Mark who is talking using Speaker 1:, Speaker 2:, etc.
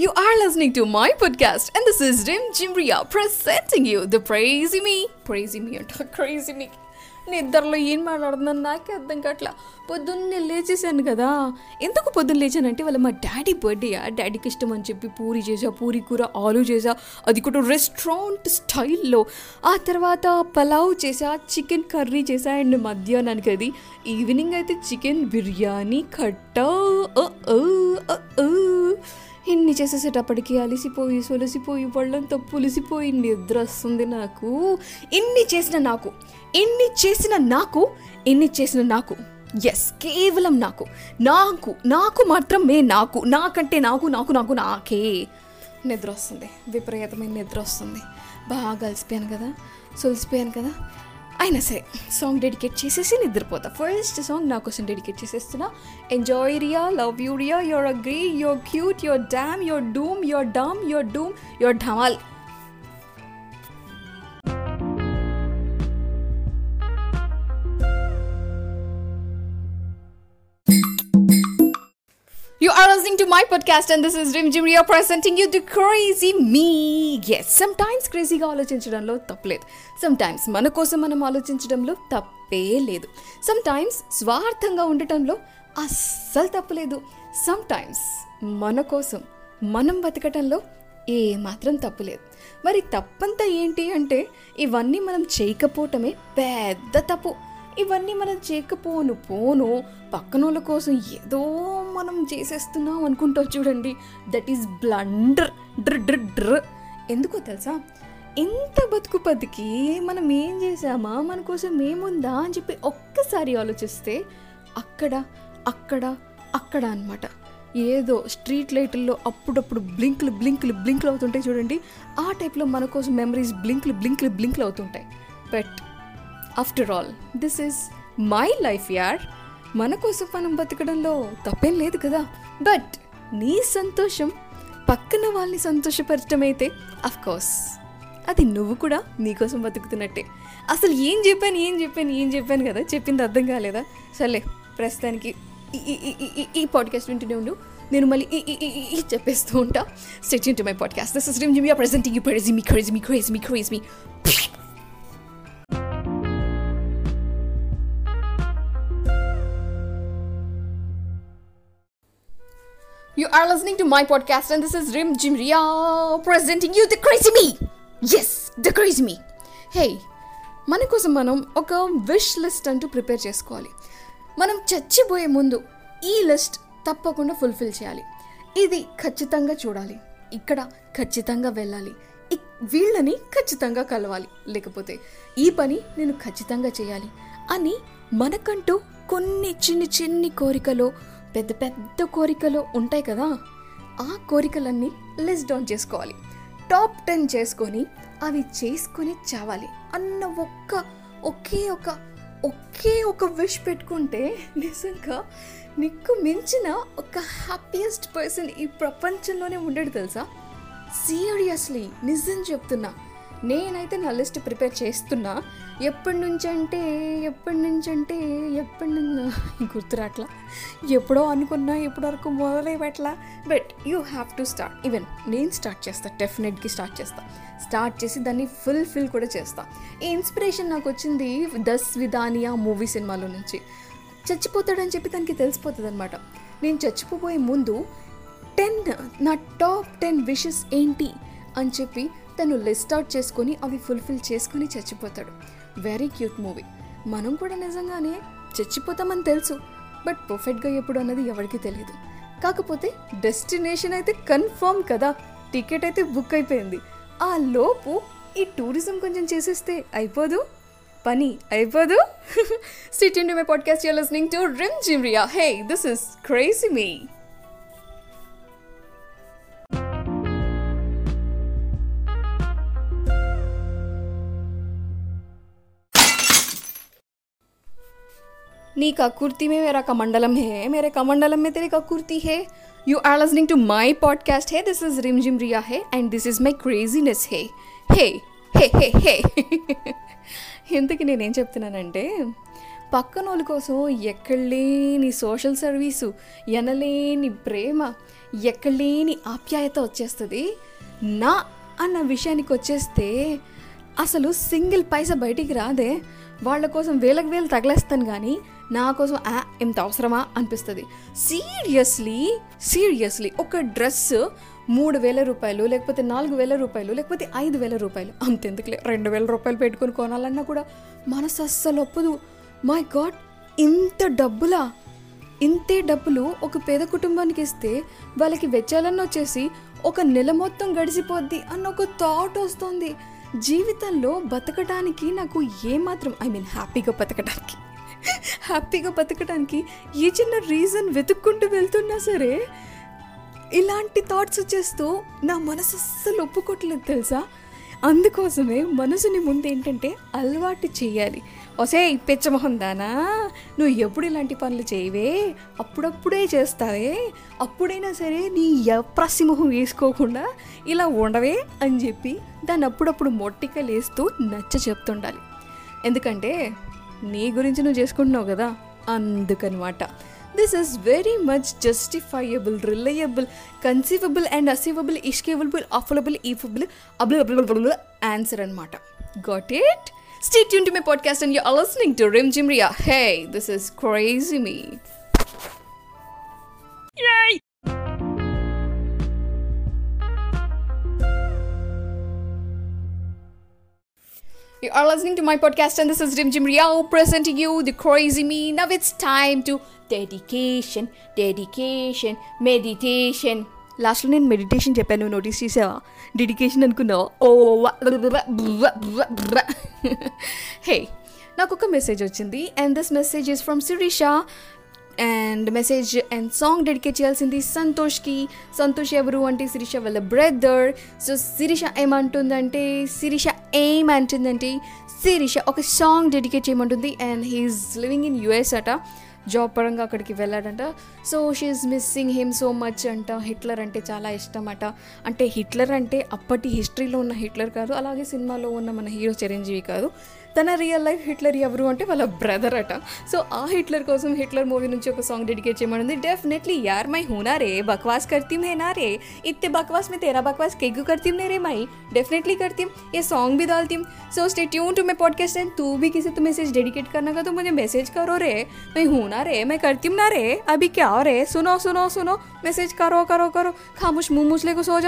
Speaker 1: You are listening to my podcast, and this is Rim Jimria presenting you the Crazy Me. Crazy Me అంట crazy me నిద్రలో ఏం మాట్లాడుతున్నాను? నాకే అర్థం కావట్లా. పొద్దున్నే లేచేసాను కదా. ఎందుకు పొద్దున్న లేచానంటే వాళ్ళ మా డాడీ బర్త్డే ఆ డాడీకి ఇష్టం అని చెప్పి పూరి చేసా పూరి కూర ఆలు చేసా అది కూడా రెస్టారెంట్ స్టైల్లో. ఆ తర్వాత పలావ్ చేసా చికెన్ కర్రీ చేసా అండ్ మధ్యాహ్నానికి అది. ఈవినింగ్ అయితే చికెన్ బిర్యానీ కట్ట. చేసేసేటప్పటికి అలిసిపోయి సొలసిపోయి వాళ్ళంతా పులిసిపోయి నిద్ర వస్తుంది నాకు. ఇన్ని చేసిన నాకు ఇన్ని చేసిన నాకు ఇన్ని చేసిన నాకు. ఎస్ కేవలం నాకు. నాకు నాకు మాత్రమే నాకు. నాకంటే నాకు నాకు నాకు నాకే. నిద్ర వస్తుంది. విపరీతమైన నిద్ర వస్తుంది. బాగా అలసిపోయాను కదా. సొలిసిపోయాను కదా. అయినా సరే సాంగ్ డెడికేట్ చేసేసి నిద్రపోతా. ఫస్ట్ సాంగ్ నా కోసం dedicate చేసేస్తున్నా. Enjoy Riya love you Riya your agree your cute your damn your doom your dumb your doom your ఢమాల్ listening to my podcast, and this is Rim Jimria presenting you the crazy me. Yes, sometimes క్రేజీగా ఆలోచించడంలో తప్పలేదు. Sometimes మన కోసం మనం ఆలోచించడంలో తప్పే లేదు. Sometimes స్వార్థంగా ఉండటంలో అస్సలు తప్పలేదు. సమ్టైమ్స్ మన కోసం మనం బతకటంలో ఏమాత్రం తప్పులేదు. మరి తప్పంతా ఏంటి అంటే ఇవన్నీ మనం చేయకపోవటమే పెద్ద తప్పు. ఇవన్నీ మనం చేయకపోను పోను. పక్కనోళ్ళ కోసం ఏదో మనం చేసేస్తున్నాం అనుకుంటావు చూడండి. దట్ ఈస్ బ్లండర్ డ్ర డ్ర డ్ర ఎందుకో తెలుసా? ఇంత బతుకు బతికి మనం ఏం చేసామా మన కోసం ఏముందా? అని చెప్పి ఒక్కసారి ఆలోచిస్తే అక్కడ అక్కడ అక్కడ అనమాట ఏదో స్ట్రీట్ లైట్ల్లో అప్పుడప్పుడు బ్లింక్లు బ్లింక్లు బ్లింక్లు అవుతుంటాయి చూడండి. ఆ టైప్లో మన కోసం మెమరీస్ బ్లింక్లు బ్లింక్లు బ్లింక్లు అవుతుంటాయి. But after all this is my life యార్ మన కోసం మనం బతకడంలో తప్పేం లేదు కదా. బట్ నీ సంతోషం పక్కన వాళ్ళని సంతోషపరచడం అయితే కోర్స్ అది నువ్వు కూడా నీకోసం బతుకుతున్నట్టే. అసలు ఏం చెప్పాను ఏం చెప్పాను ఏం చెప్పాను కదా చెప్పింది అర్థం కాలేదా? సర్లే ప్రస్తుతానికి ఈ- ఈ- ఈ- ఈ- పాడ్కాస్ట్ వింటూనే ఉండు. నేను మళ్ళీ ఈ ఈ- ఈ- ఈ- ఈ చెప్పేస్తూ ఉంటా. Stick to my podcast this is Rimjhim presenting you crazy me crazy me crazy me crazy me You are listening to my podcast, and this is Rim Jim Ria presenting you the crazy me. Yes the crazy me hey మన కోసం మనం ఒక wish list అంటూ prepare చేసుకోవాలి. మనం చచ్చిపోయే ముందు ఈ లిస్ట్ తప్పకుండా ఫుల్ఫిల్ చేయాలి. ఇది ఖచ్చితంగా చూడాలి. ఇక్కడ ఖచ్చితంగా వెళ్ళాలి. వీళ్ళని ఖచ్చితంగా కలవాలి. లేకపోతే ఈ పని నేను ఖచ్చితంగా చేయాలి అని మనకంటూ కొన్ని చిన్ని చిన్ని కోరికలు పెద్ద పెద్ద కోరికలు ఉంటాయి కదా ఆ కోరికలన్నీ లిస్ట్ డౌన్ చేసుకోవాలి. టాప్ టెన్ చేసుకొని అవి చేసుకొని చావాలి. అన్న ఒక్క ఒకే ఒక ఒకే ఒక విష్ పెట్టుకుంటే నిజంగా నీకు మించిన ఒక హ్యాపీయెస్ట్ పర్సన్ ఈ ప్రపంచంలోనే ఉండడు తెలుసా? సీరియస్లీ నిజం చెప్తున్నా. నేనైతే నా లిస్ట్ ప్రిపేర్ చేస్తున్నా. ఎప్పటి నుంచి అంటే ఎప్పటి నుంచి అంటే ఎప్పటి నుంచి గుర్తురాట్లా ఎప్పుడో అనుకున్నా ఇప్పటి వరకు మొదలై పెట్టలా. But you have to start. Even నేను స్టార్ట్ చేస్తా డెఫినెట్గా స్టార్ట్ చేస్తా. స్టార్ట్ చేసి దాన్ని ఫుల్ఫిల్ కూడా చేస్తా. ఈ ఇన్స్పిరేషన్ నాకు వచ్చింది దస్ విధానియా మూవీ సినిమాలో నుంచి. చచ్చిపోతాడని చెప్పి తనకి తెలిసిపోతుంది అనమాట నేను చచ్చిపోయే ముందు టెన్ నా టాప్ టెన్ విషెస్ ఏంటి అని చెప్పి తను లిస్ట్ అవుట్ చేసుకొని అవి ఫుల్ఫిల్ చేసుకుని చచ్చిపోతాడు. వెరీ క్యూట్ మూవీ మనం కూడా నిజంగానే చచ్చిపోతామని తెలుసు. బట్ పర్ఫెక్ట్గా ఎప్పుడు అన్నది ఎవరికి తెలియదు. కాకపోతే డెస్టినేషన్ అయితే కన్ఫర్మ్ కదా. టికెట్ అయితే బుక్ అయిపోయింది. ఆ లోపు ఈ టూరిజం కొంచెం చేసేస్తే అయిపోదు? పని అయిపోదు? City my podcast you're listening to rim జిమ్రియా hey this is crazy me नी ककुर्ती में मेरा कमंडलम है मेरे कमंडलम में तेरी ककुर्ती है you are listening to my podcast है this is Rimjhim Riya है and this is my craziness hey hey hey hey hey ఇంతకీ నేనేం చెప్తున్నానంటే పక్కన వాళ్ళ కోసం ఎక్కడలేని సోషల్ సర్వీసు ఎనలేని ప్రేమ ఎక్కలేని ఆప్యాయత వచ్చేస్తుంది నా అన్న విషయానికి వచ్చేస్తే అసలు సింగిల్ పైసా బయటికి రాదే. వాళ్ళ కోసం వేలకు వేలు తగలేస్తాను కానీ నా కోసం ఆ ఎంత అవసరమా అనిపిస్తుంది. సీరియస్లీ సీరియస్లీ ఒక డ్రెస్ మూడు వేల రూపాయలు లేకపోతే నాలుగు వేల రూపాయలు లేకపోతే ఐదు వేల రూపాయలు. అంతెందుకులే రెండు వేల రూపాయలు పెట్టుకొని కొనాలన్నా కూడా మనసు అస్సలు ఒప్పదు. మై గాడ్ ఇంత డబ్బులా? ఇంతే డబ్బులు ఒక పేద కుటుంబానికి ఇస్తే వాళ్ళకి వెచ్చాలన్న వచ్చేసి ఒక నెల మొత్తం గడిచిపోద్ది అన్న ఒక థాట్ వస్తుంది. జీవితంలో బతకడానికి నాకు ఏమాత్రం ఐ మీన్ హ్యాపీగా బతకడానికి హ్యాపీగా బతకడానికి ఏ చిన్న రీజన్ వెతుక్కుంటూ వెళ్తున్నా సరే ఇలాంటి థాట్స్ వచ్చేస్తూ నా మనసు అస్సలు ఒప్పుకోవట్లేదు తెలుసా? అందుకోసమే మనసుని ముందు ఏంటంటే అలవాటు చేయాలి. ఒసే పిచ్చమొహం దానా? నువ్వు ఎప్పుడు ఇలాంటి పనులు చేయవే? అప్పుడప్పుడే చేస్తావే? అప్పుడైనా సరే నీ ఎప్రసిమొహం వేసుకోకుండా ఇలా ఉండవే అని చెప్పి దాన్ని అప్పుడప్పుడు మొట్టికలేస్తూ నచ్చ చెప్తుండాలి. ఎందుకంటే నీ గురించి నువ్వు చేసుకుంటున్నావు కదా? అందుకనమాట. this is very much justifiable reliable conceivable and achievable ఇష్కేవబుల్ అఫలబుల్ ఈఫబుల్ Abul answer అనమాట got it stay tune to my podcast and you are listening to Rimjhim hey this is crazy me You are listening to my podcast, and this is Rim Jim Riao presenting you the crazy me. Now it's time to dedication, dedication, meditation. లాస్ట్లో నేను meditation చెప్పాను notice చేసావా dedication అనుకున్నావా ఓ హే నాకు ఒక message వచ్చింది and this message is from Sirisha and message and song dedicate చేయాల్సింది సంతోష్కి. సంతోష్ ఎవరు అంటే శిరీష వాళ్ళ బ్రదర్ సో శిరీష ఏమంటుందంటే శిరీష ఏమంటుందంటే శిరీష ఒక song dedicate చేయమంటుంది and he's living in US అట. జాబ్ పరంగా అక్కడికి వెళ్ళాడంట. So she's missing him so much అంట. హిట్లర్ అంటే చాలా ఇష్టం అట అంటే హిట్లర్ అంటే అప్పటి హిస్టరీలో ఉన్న హిట్లర్ కాదు అలాగే సినిమాలో ఉన్న మన హీరో చిరంజీవి కాదు. తన రియల్ లైఫ్ హిట్లర్ ఎవరు అంటే వాళ్ళ బ్రదర్ అట. సో ఆ హిట్లర్ కోసం హిట్లర్ మూవీ నుంచి ఒక సాంగ్ డెడికేట్ చేయమనుంది. డెఫినెట్లీ యార్ మై హూనా రే బక్వాస్ కర్తీం హేనా రే ఇత్తే బక్వాస్ మే తేరా బక్వాస్ केगु करती हूँ रे माई डेफिनेटली करती हूँ ये सॉन्ग भी डालती हूँ so stay tune to my podcast and तू भी किसी तो मैसेज डेडिकेट करना का तो मुझे मैसेज करो रे मैं हूँ ना रे मैं करती हूँ ना रे अभी क्या हो रे सुनो सुनो सुनो मैसेज करो करो करो खामोश मुँह को सो